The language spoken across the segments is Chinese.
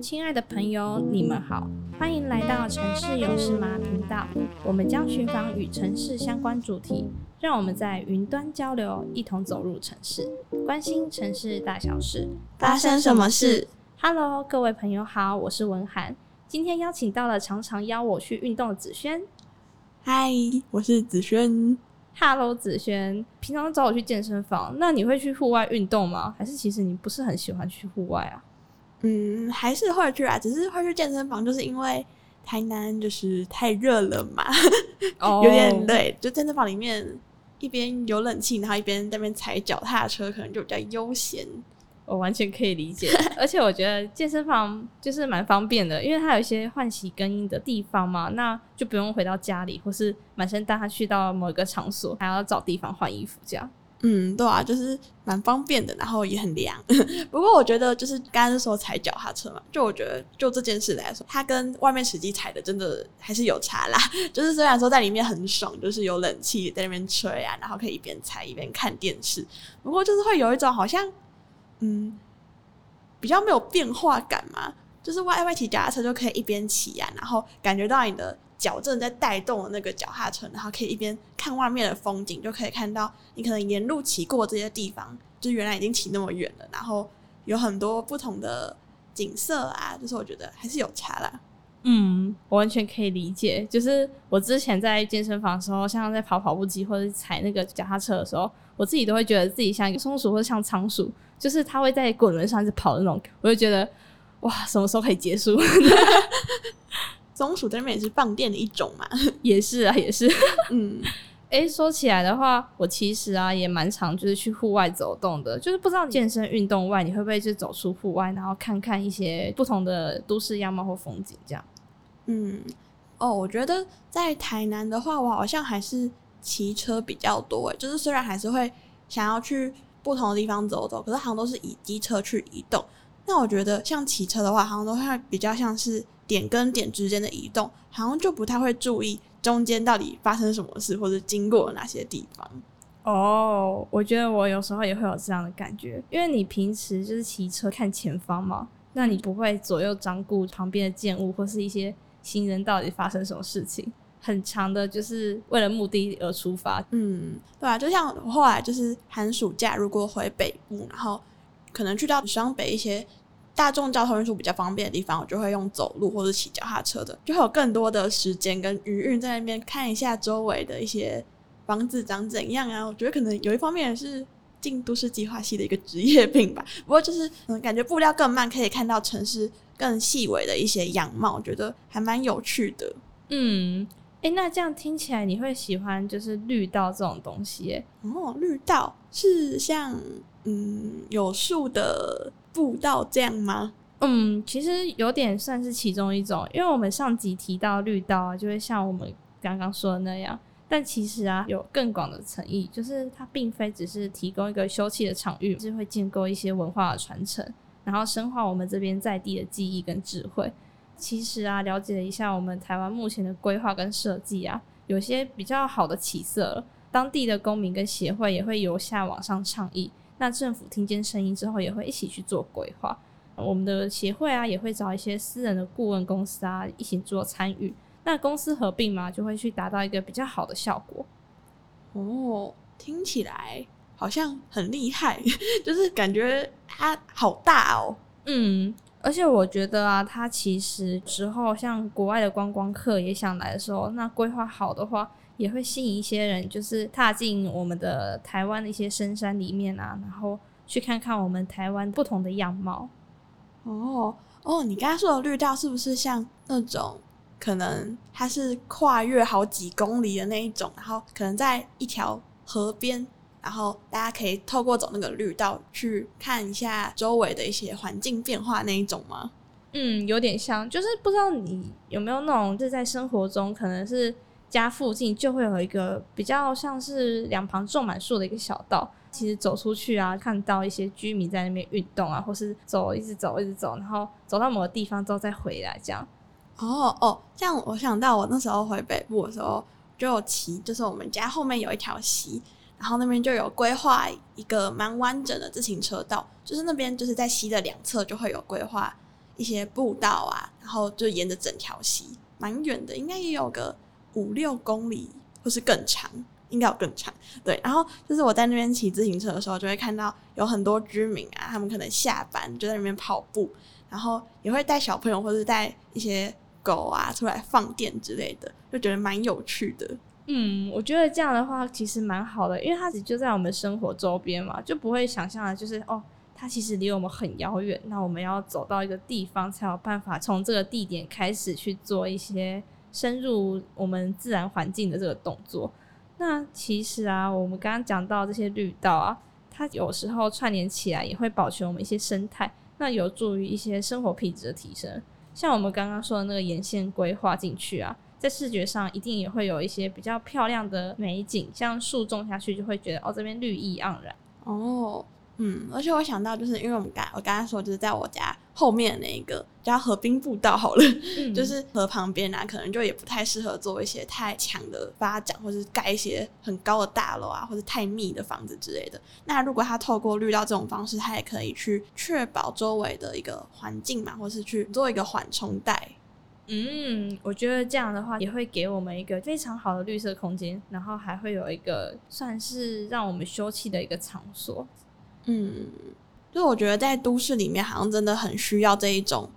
亲爱的朋友，你们好，欢迎来到城市有事吗频道。我们将寻访与城市相关主题，让我们在云端交流，一同走入城市，关心城市大小事，发生什么事？Hello，各位朋友好，我是文涵。今天邀请到了常常邀我去运动的子轩。嗨，我是子轩。Hello，子轩，平常找我去健身房，那你会去户外运动吗？还是其实你不是很喜欢去户外啊？嗯，还是会去啊，只是会去健身房，就是因为台南就是太热了嘛，哦、有点累。就健身房里面一边有冷气，然后一边在那边踩脚踏车，可能就比较悠闲。我完全可以理解，而且我觉得健身房就是蛮方便的，因为它有一些换洗更衣的地方嘛，那就不用回到家里，或是满身大汗去到某一个场所，还要找地方换衣服这样。嗯，对啊，就是蛮方便的，然后也很凉。不过我觉得就是刚刚说踩脚踏车嘛，就我觉得就这件事来说，它跟外面实际踩的真的还是有差啦。就是虽然说在里面很爽，就是有冷气在那边吹啊，然后可以一边踩一边看电视，不过就是会有一种好像。嗯，比较没有变化感嘛，就是外外骑脚踏车就可以一边骑啊，然后感觉到你的脚正在带动那个脚踏车，然后可以一边看外面的风景，就可以看到你可能沿路骑过这些地方，就原来已经骑那么远了，然后有很多不同的景色啊，就是我觉得还是有差了。嗯，我完全可以理解。就是我之前在健身房的时候，像在跑跑步机或者踩那个脚踏车的时候，我自己都会觉得自己像一个松鼠或者像仓鼠。就是它会在滚轮上一直跑的那种，我就觉得哇，什么时候可以结束？松鼠在那边也是放电的一种嘛，也是啊，也是。嗯，哎、欸，说起来的话，我其实啊也蛮常就是去户外走动的，就是不知道健身运动外，你会不会就走出户外，然后看看一些不同的都市样貌或风景这样？嗯，哦，我觉得在台南的话，我好像还是骑车比较多，就是虽然还是会想要去。不同的地方走走，可是好像都是以机车去移动。那我觉得像骑车的话，好像都会比较像是点跟点之间的移动，好像就不太会注意中间到底发生什么事，或者经过哪些地方。哦，我觉得我有时候也会有这样的感觉，因为你平时就是骑车看前方嘛，那你不会左右张顾旁边的建物或是一些行人到底发生什么事情。很长的，就是为了目的而出发。嗯，对啊，就像我后来就是寒暑假，如果回北部，然后可能去到双北一些大众交通运输比较方便的地方，我就会用走路或者骑脚踏车的，就会有更多的时间跟余韵在那边看一下周围的一些房子长怎样啊。我觉得可能有一方面是进都市计划系的一个职业病吧。不过就是嗯，感觉步调更慢，可以看到城市更细微的一些样貌，我觉得还蛮有趣的。嗯。哎、欸，那这样听起来你会喜欢就是绿道这种东西？哎，哦，绿道是像嗯有树的步道这样吗？嗯，其实有点算是其中一种，因为我们上集提到绿道啊，就会像我们刚刚说的那样，但其实啊有更广的诚意，就是它并非只是提供一个休憩的场域，是会建构一些文化的传承，然后深化我们这边在地的记忆跟智慧。其实啊，了解了一下我们台湾目前的规划跟设计啊，有些比较好的起色了。当地的公民跟协会也会由下往上倡议，那政府听见声音之后，也会一起去做规划。我们的协会啊，也会找一些私人的顾问公司啊，一起做参与。那公司合并嘛，就会去达到一个比较好的效果。哦，听起来好像很厉害，就是感觉它好大哦。嗯。而且我觉得啊，它其实之后像国外的观光客也想来的时候，那规划好的话，也会吸引一些人，就是踏进我们的台湾的一些深山里面啊，然后去看看我们台湾不同的样貌。哦哦，你刚才说的绿道是不是像那种可能它是跨越好几公里的那一种，然后可能在一条河边？然后大家可以透过走那个绿道去看一下周围的一些环境变化那一种吗？嗯，有点像，就是不知道你有没有那种，就是在生活中可能是家附近就会有一个比较像是两旁种满树的一个小道，其实走出去啊，看到一些居民在那边运动啊，或是走一直走一直走，然后走到某个地方之后再回来这样。哦哦，这样我想到我那时候回北部的时候就有骑，就是我们家后面有一条溪。然后那边就有规划一个蛮完整的自行车道，就是那边就是在溪的两侧就会有规划一些步道啊，然后就沿着整条溪，蛮远的，应该也有个五六公里或是更长。应该有更长，对。然后就是我在那边骑自行车的时候，就会看到有很多居民啊，他们可能下班就在那边跑步，然后也会带小朋友或者带一些狗啊出来放电之类的，就觉得蛮有趣的。嗯，我觉得这样的话其实蛮好的，因为它只就在我们生活周边嘛，就不会想象的就是哦，它其实离我们很遥远，那我们要走到一个地方才有办法从这个地点开始去做一些深入我们自然环境的这个动作。那其实啊，我们刚刚讲到这些绿道啊，它有时候串联起来也会保全我们一些生态，那有助于一些生活品质的提升。像我们刚刚说的那个沿线规划进去啊，在视觉上一定也会有一些比较漂亮的美景，像树种下去就会觉得哦，这边绿意盎然哦。嗯，而且我想到，就是因为我们刚我刚才说，就是在我家后面那个叫河滨步道好了，嗯、就是河旁边啊，可能就也不太适合做一些太强的发展，或是盖一些很高的大楼啊，或者太密的房子之类的。那如果它透过绿道这种方式，它也可以去确保周围的一个环境嘛，或是去做一个缓冲带。嗯，我觉得这样的话也会给我们一个非常好的绿色空间，然后还会有一个算是让我们休憩的一个场所。嗯，就我觉得在都市里面，好像真的很需要这一种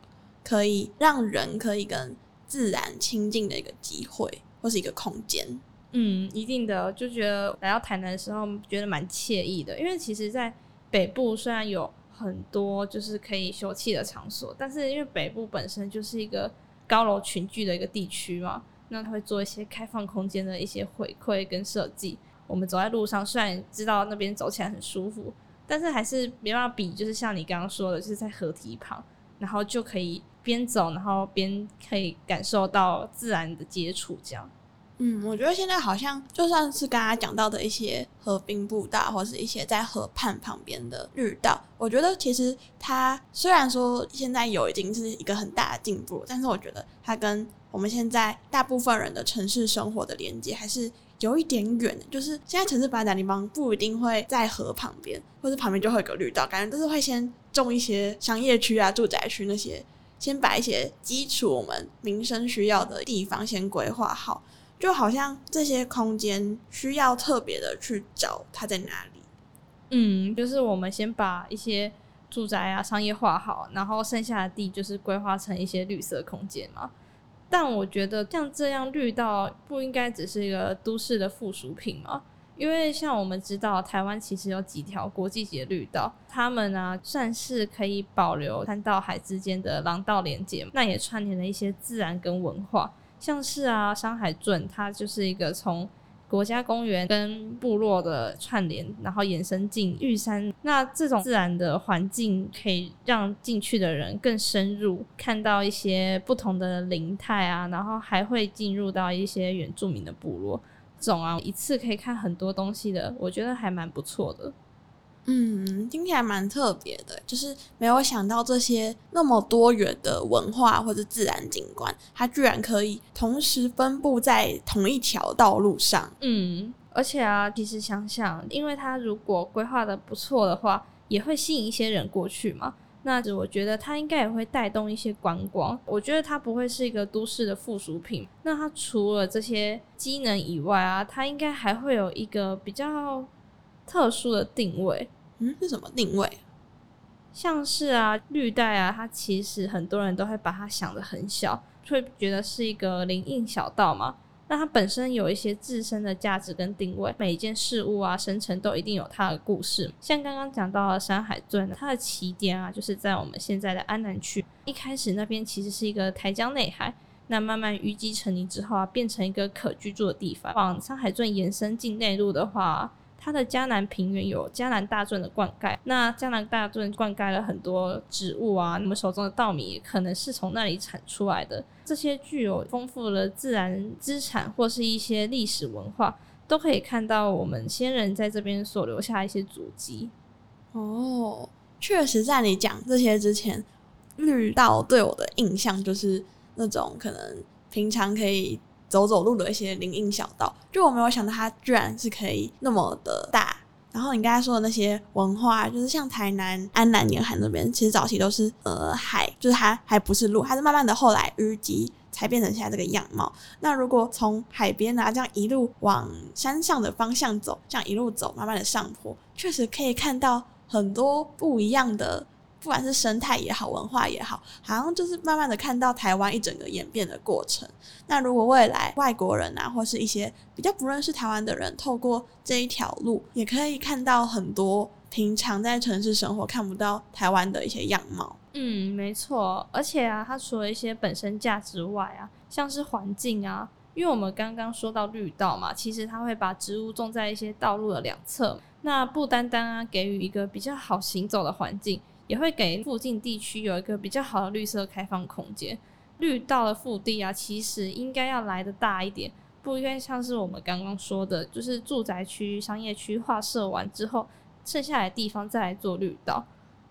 可以让人可以跟自然亲近的一个机会，或是一个空间。嗯，一定的，就觉得来到台南的时候，觉得蛮惬意的。因为其实，在北部虽然有很多就是可以休憩的场所，但是因为北部本身就是一个高楼群聚的一个地区嘛，那它会做一些开放空间的一些回馈跟设计。我们走在路上，虽然知道那边走起来很舒服。但是还是没办法比，就是像你刚刚说的，就是在河堤旁，然后就可以边走，然后边可以感受到自然的接触，这样。嗯，我觉得现在好像就算是刚刚讲到的一些河滨步道，或是一些在河畔旁边的绿道，我觉得其实它虽然说现在有已经是一个很大的进步，但是我觉得它跟我们现在大部分人的城市生活的连接还是。有一点远，就是现在城市发展的地方不一定会在河旁边，或者旁边就会有个绿道，感觉都是会先种一些商业区啊、住宅区那些，先把一些基础我们民生需要的地方先规划好，就好像这些空间需要特别的去找它在哪里。嗯，就是我们先把一些住宅啊、商业化好，然后剩下的地就是规划成一些绿色空间嘛。但我觉得像这样绿道不应该只是一个都市的附属品吗？因为像我们知道，台湾其实有几条国际级的绿道，他们呢算是可以保留山到海之间的廊道连接，那也串联了一些自然跟文化，像是啊山海圳，它就是一个从。国家公园跟部落的串联，然后延伸进玉山，那这种自然的环境可以让进去的人更深入，看到一些不同的灵态啊，然后还会进入到一些原住民的部落，这种啊一次可以看很多东西的，我觉得还蛮不错的。嗯，听起来蛮特别的，就是没有想到这些那么多元的文化或者自然景观，它居然可以同时分布在同一条道路上。嗯，而且啊，其实想想，因为它如果规划的不错的话，也会吸引一些人过去嘛。那我觉得它应该也会带动一些观光。我觉得它不会是一个都市的附属品。那它除了这些机能以外啊，它应该还会有一个比较特殊的定位。嗯，是什么定位？像是啊，绿带啊，它其实很多人都会把它想得很小，会觉得是一个林荫小道嘛。那它本身有一些自身的价值跟定位，每一件事物啊，生成都一定有它的故事。像刚刚讲到的山海圳，它的起点啊，就是在我们现在的安南区。一开始那边其实是一个台江内海，那慢慢淤积成泥之后啊，变成一个可居住的地方。往山海圳延伸进内陆的话。它的江南平原有江南大圳的灌溉，那江南大圳灌溉了很多植物啊，你们手中的稻米可能是从那里产出来的。这些具有丰富的自然资产或是一些历史文化，都可以看到我们先人在这边所留下一些足迹。哦，确实，在你讲这些之前，绿道对我的印象就是那种可能平常可以走走路的一些林荫小道，就我没有想到它居然是可以那么的大。然后你刚才说的那些文化，就是像台南安南沿海那边，其实早期都是呃海，就是它还不是路，它是慢慢的后来淤积才变成现在这个样貌。那如果从海边啊这样一路往山上的方向走，这样一路走，慢慢的上坡，确实可以看到很多不一样的。不管是生态也好，文化也好，好像就是慢慢的看到台湾一整个演变的过程。那如果未来外国人啊，或是一些比较不认识台湾的人，透过这一条路，也可以看到很多平常在城市生活看不到台湾的一些样貌。嗯，没错。而且啊，它除了一些本身价值外啊，像是环境啊，因为我们刚刚说到绿道嘛，其实它会把植物种在一些道路的两侧，那不单单啊给予一个比较好行走的环境。也会给附近地区有一个比较好的绿色开放空间。绿道的腹地啊，其实应该要来的大一点，不应该像是我们刚刚说的，就是住宅区、商业区划设完之后，剩下来的地方再来做绿道。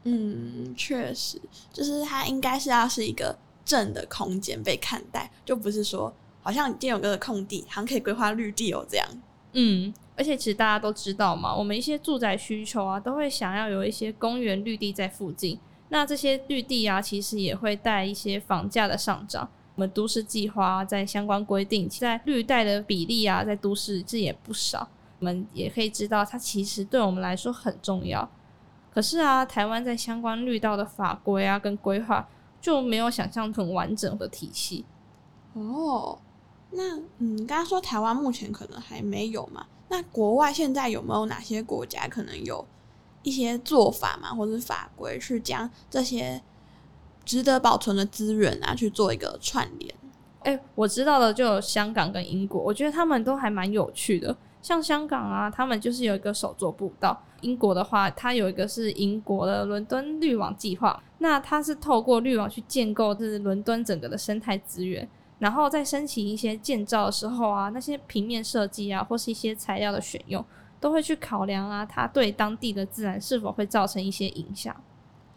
嗯，确实，就是它应该是要是一个正的空间被看待，就不是说好像已经有个空地，好像可以规划绿地哦这样。嗯。而且其实大家都知道嘛，我们一些住宅需求啊，都会想要有一些公园绿地在附近。那这些绿地啊，其实也会带一些房价的上涨。我们都市计划在相关规定，在绿带的比例啊，在都市这也不少。我们也可以知道，它其实对我们来说很重要。可是啊，台湾在相关绿道的法规啊跟规划就没有想象很完整的体系。哦，那嗯，刚刚说台湾目前可能还没有嘛？那国外现在有没有哪些国家可能有一些做法嘛，或者是法规去将这些值得保存的资源啊去做一个串联？哎、欸，我知道的就有香港跟英国，我觉得他们都还蛮有趣的。像香港啊，他们就是有一个手作步道；英国的话，它有一个是英国的伦敦绿网计划，那它是透过绿网去建构这是伦敦整个的生态资源。然后在申请一些建造的时候啊，那些平面设计啊，或是一些材料的选用，都会去考量啊，它对当地的自然是否会造成一些影响。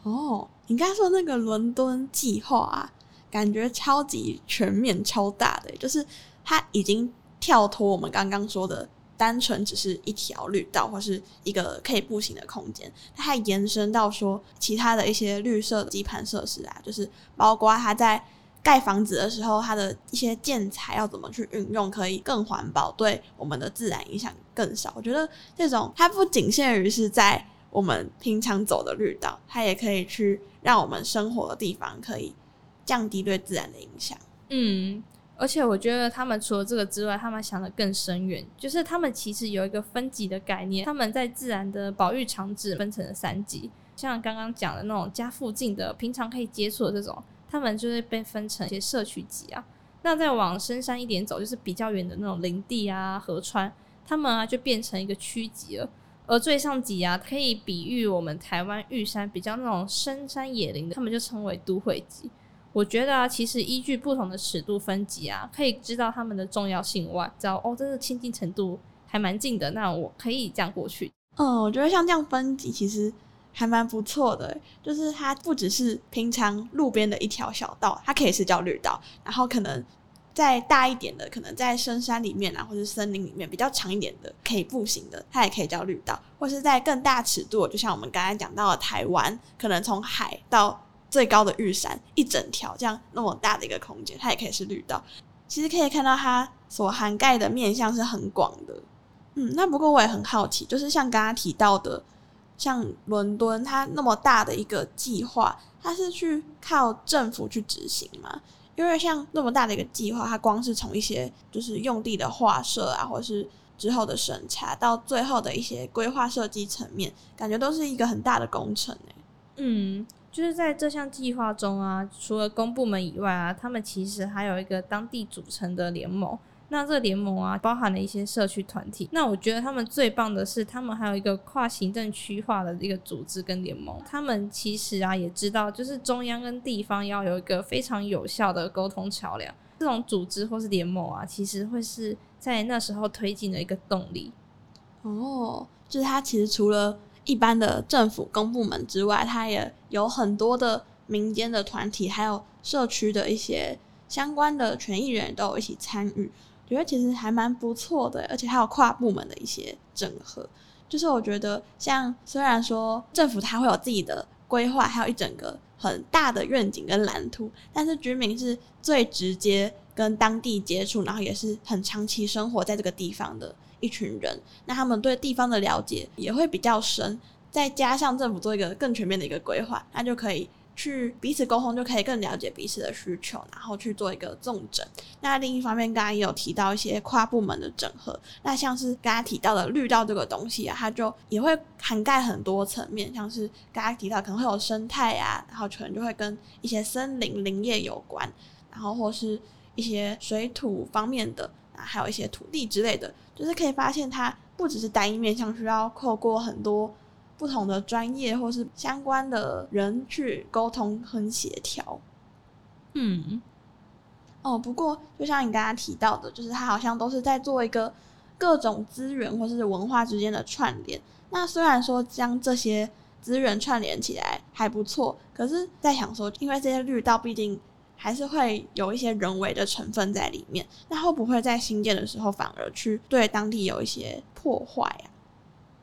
哦，你刚说那个伦敦计划啊，感觉超级全面、超大的，就是它已经跳脱我们刚刚说的单纯只是一条绿道或是一个可以步行的空间，它还延伸到说其他的一些绿色基盘设施啊，就是包括它在。盖房子的时候，它的一些建材要怎么去运用，可以更环保，对我们的自然影响更少。我觉得这种它不仅限于是在我们平常走的绿道，它也可以去让我们生活的地方可以降低对自然的影响。嗯，而且我觉得他们除了这个之外，他们想得更深远，就是他们其实有一个分级的概念，他们在自然的保育场址分成了三级，像刚刚讲的那种家附近的平常可以接触的这种。他们就会被分成一些社区级啊，那再往深山一点走，就是比较远的那种林地啊、河川，他们啊就变成一个区级了。而最上级啊，可以比喻我们台湾玉山比较那种深山野林的，他们就称为都会级。我觉得啊，其实依据不同的尺度分级啊，可以知道他们的重要性外，知道哦，真的亲近程度还蛮近的，那我可以这样过去。嗯，我觉得像这样分级其实。还蛮不错的，就是它不只是平常路边的一条小道，它可以是叫绿道。然后可能再大一点的，可能在深山里面啊，或者森林里面比较长一点的，可以步行的，它也可以叫绿道。或是在更大尺度，就像我们刚才讲到的台湾，可能从海到最高的玉山，一整条这样那么大的一个空间，它也可以是绿道。其实可以看到它所涵盖的面向是很广的。嗯，那不过我也很好奇，就是像刚刚提到的。像伦敦，它那么大的一个计划，它是去靠政府去执行吗？因为像那么大的一个计划，它光是从一些就是用地的划设啊，或是之后的审查，到最后的一些规划设计层面，感觉都是一个很大的工程诶。嗯，就是在这项计划中啊，除了公部门以外啊，他们其实还有一个当地组成的联盟。那这个联盟啊，包含了一些社区团体。那我觉得他们最棒的是，他们还有一个跨行政区划的一个组织跟联盟。他们其实啊，也知道就是中央跟地方要有一个非常有效的沟通桥梁。这种组织或是联盟啊，其实会是在那时候推进的一个动力。哦，就是它其实除了一般的政府公部门之外，它也有很多的民间的团体，还有社区的一些相关的权益人都有一起参与。觉得其实还蛮不错的，而且还有跨部门的一些整合。就是我觉得，像虽然说政府它会有自己的规划，还有一整个很大的愿景跟蓝图，但是居民是最直接跟当地接触，然后也是很长期生活在这个地方的一群人，那他们对地方的了解也会比较深，再加上政府做一个更全面的一个规划，那就可以。去彼此沟通，就可以更了解彼此的需求，然后去做一个重整。那另一方面，刚刚也有提到一些跨部门的整合。那像是刚刚提到的绿道这个东西啊，它就也会涵盖很多层面，像是刚刚提到可能会有生态啊，然后可能就会跟一些森林林业有关，然后或是一些水土方面的，啊，还有一些土地之类的，就是可以发现它不只是单一面向，需要透过很多。不同的专业或是相关的人去沟通和协调，嗯，哦，不过就像你刚刚提到的，就是他好像都是在做一个各种资源或是文化之间的串联。那虽然说将这些资源串联起来还不错，可是，在想说，因为这些绿道毕竟还是会有一些人为的成分在里面，那会不会在新建的时候反而去对当地有一些破坏啊？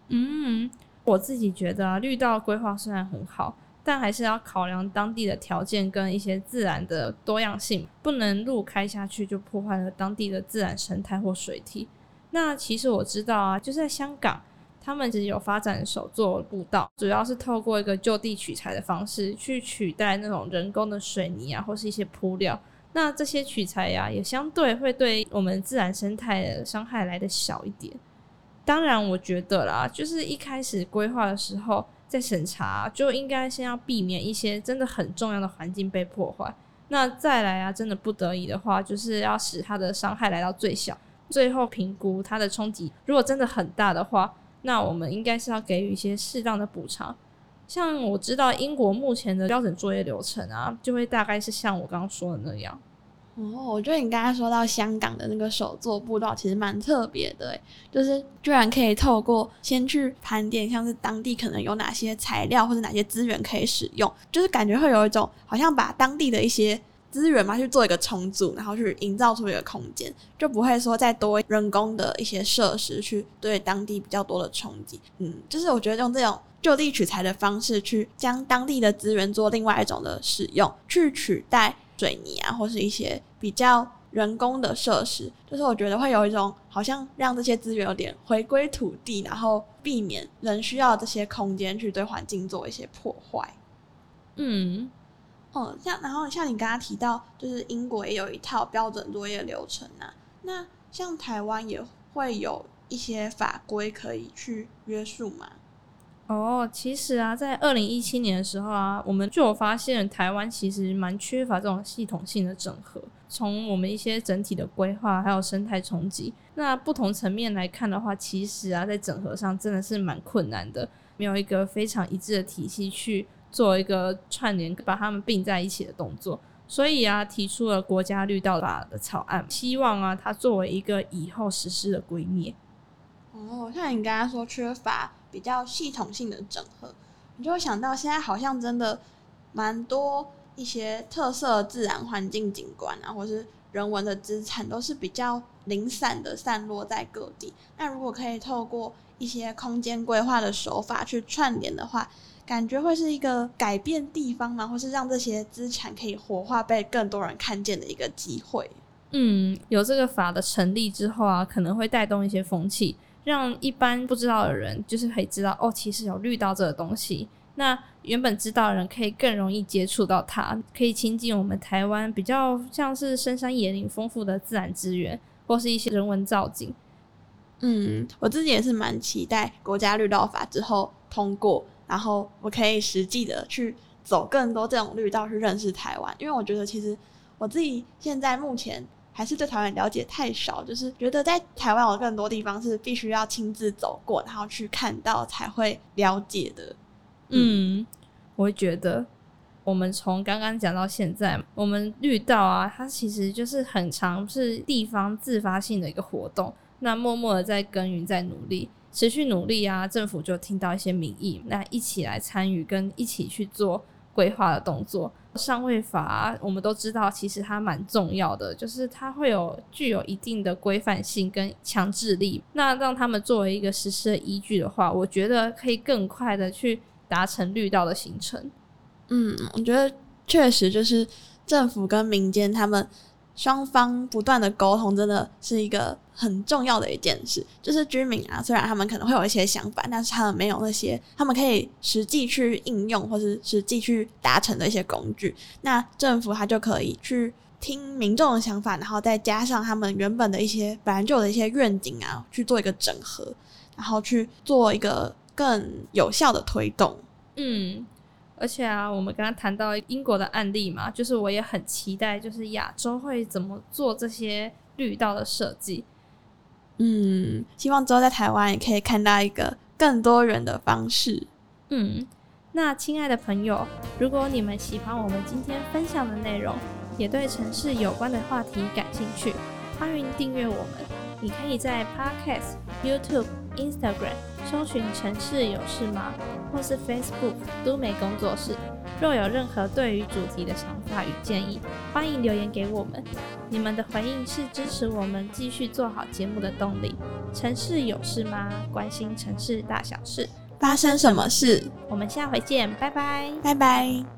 嗯。我自己觉得啊，绿道规划虽然很好，但还是要考量当地的条件跟一些自然的多样性，不能路开下去就破坏了当地的自然生态或水体。那其实我知道啊，就在香港，他们其实有发展手作步道，主要是透过一个就地取材的方式去取代那种人工的水泥啊，或是一些铺料。那这些取材呀，也相对会对我们自然生态的伤害来得小一点。当然，我觉得啦，就是一开始规划的时候，在审查就应该先要避免一些真的很重要的环境被破坏。那再来啊，真的不得已的话，就是要使它的伤害来到最小。最后评估它的冲击，如果真的很大的话，那我们应该是要给予一些适当的补偿。像我知道英国目前的标准作业流程啊，就会大概是像我刚刚说的那样。哦，我觉得你刚才说到香港的那个手作步道，其实蛮特别的，就是居然可以透过先去盘点，像是当地可能有哪些材料或者哪些资源可以使用，就是感觉会有一种好像把当地的一些资源嘛去做一个重组，然后去营造出一个空间，就不会说再多人工的一些设施去对当地比较多的冲击。嗯，就是我觉得用这种就地取材的方式去将当地的资源做另外一种的使用，去取代。水泥啊，或是一些比较人工的设施，就是我觉得会有一种好像让这些资源有点回归土地，然后避免人需要这些空间去对环境做一些破坏。嗯，哦，像然后像你刚刚提到，就是英国也有一套标准作业流程啊，那像台湾也会有一些法规可以去约束吗？哦，其实啊，在二零一七年的时候啊，我们就有发现台湾其实蛮缺乏这种系统性的整合。从我们一些整体的规划，还有生态冲击，那不同层面来看的话，其实啊，在整合上真的是蛮困难的，没有一个非常一致的体系去做一个串联，把它们并在一起的动作。所以啊，提出了国家绿道法的草案，希望啊，它作为一个以后实施的规范。哦，像你刚刚说缺乏。比较系统性的整合，你就会想到现在好像真的蛮多一些特色自然环境景观啊，或是人文的资产都是比较零散的散落在各地。那如果可以透过一些空间规划的手法去串联的话，感觉会是一个改变地方嘛，或是让这些资产可以活化，被更多人看见的一个机会。嗯，有这个法的成立之后啊，可能会带动一些风气。让一般不知道的人，就是可以知道哦，其实有绿道这个东西。那原本知道的人，可以更容易接触到它，可以亲近我们台湾比较像是深山野林丰富的自然资源，或是一些人文造景。嗯，我自己也是蛮期待国家绿道法之后通过，然后我可以实际的去走更多这种绿道，去认识台湾。因为我觉得其实我自己现在目前。还是对台湾了解太少，就是觉得在台湾有更多地方是必须要亲自走过，然后去看到才会了解的。嗯，我会觉得，我们从刚刚讲到现在，我们绿道啊，它其实就是很常是地方自发性的一个活动，那默默的在耕耘，在努力，持续努力啊，政府就听到一些民意，那一起来参与，跟一起去做规划的动作。上位法我们都知道，其实它蛮重要的，就是它会有具有一定的规范性跟强制力。那让他们作为一个实施的依据的话，我觉得可以更快的去达成绿道的形成。嗯，我觉得确实就是政府跟民间他们双方不断的沟通，真的是一个很重要的一件事。就是居民啊，虽然他们可能会有一些想法，但是他们没有那些他们可以实际去应用或是实际去达成的一些工具。那政府他就可以去听民众的想法，然后再加上他们原本的一些本来就有的一些愿景啊，去做一个整合，然后去做一个更有效的推动。嗯。而且啊，我们刚刚谈到英国的案例嘛，就是我也很期待，就是亚洲会怎么做这些绿道的设计。嗯，希望之后在台湾也可以看到一个更多人的方式。嗯，那亲爱的朋友，如果你们喜欢我们今天分享的内容，也对城市有关的话题感兴趣，欢迎订阅我们。你可以在 Podcast、YouTube、Instagram 搜寻“城市有事吗”或是 Facebook“ 都美工作室”。若有任何对于主题的想法与建议，欢迎留言给我们。你们的回应是支持我们继续做好节目的动力。城市有事吗？关心城市大小事，发生什么事？我们下回见，拜拜，拜拜。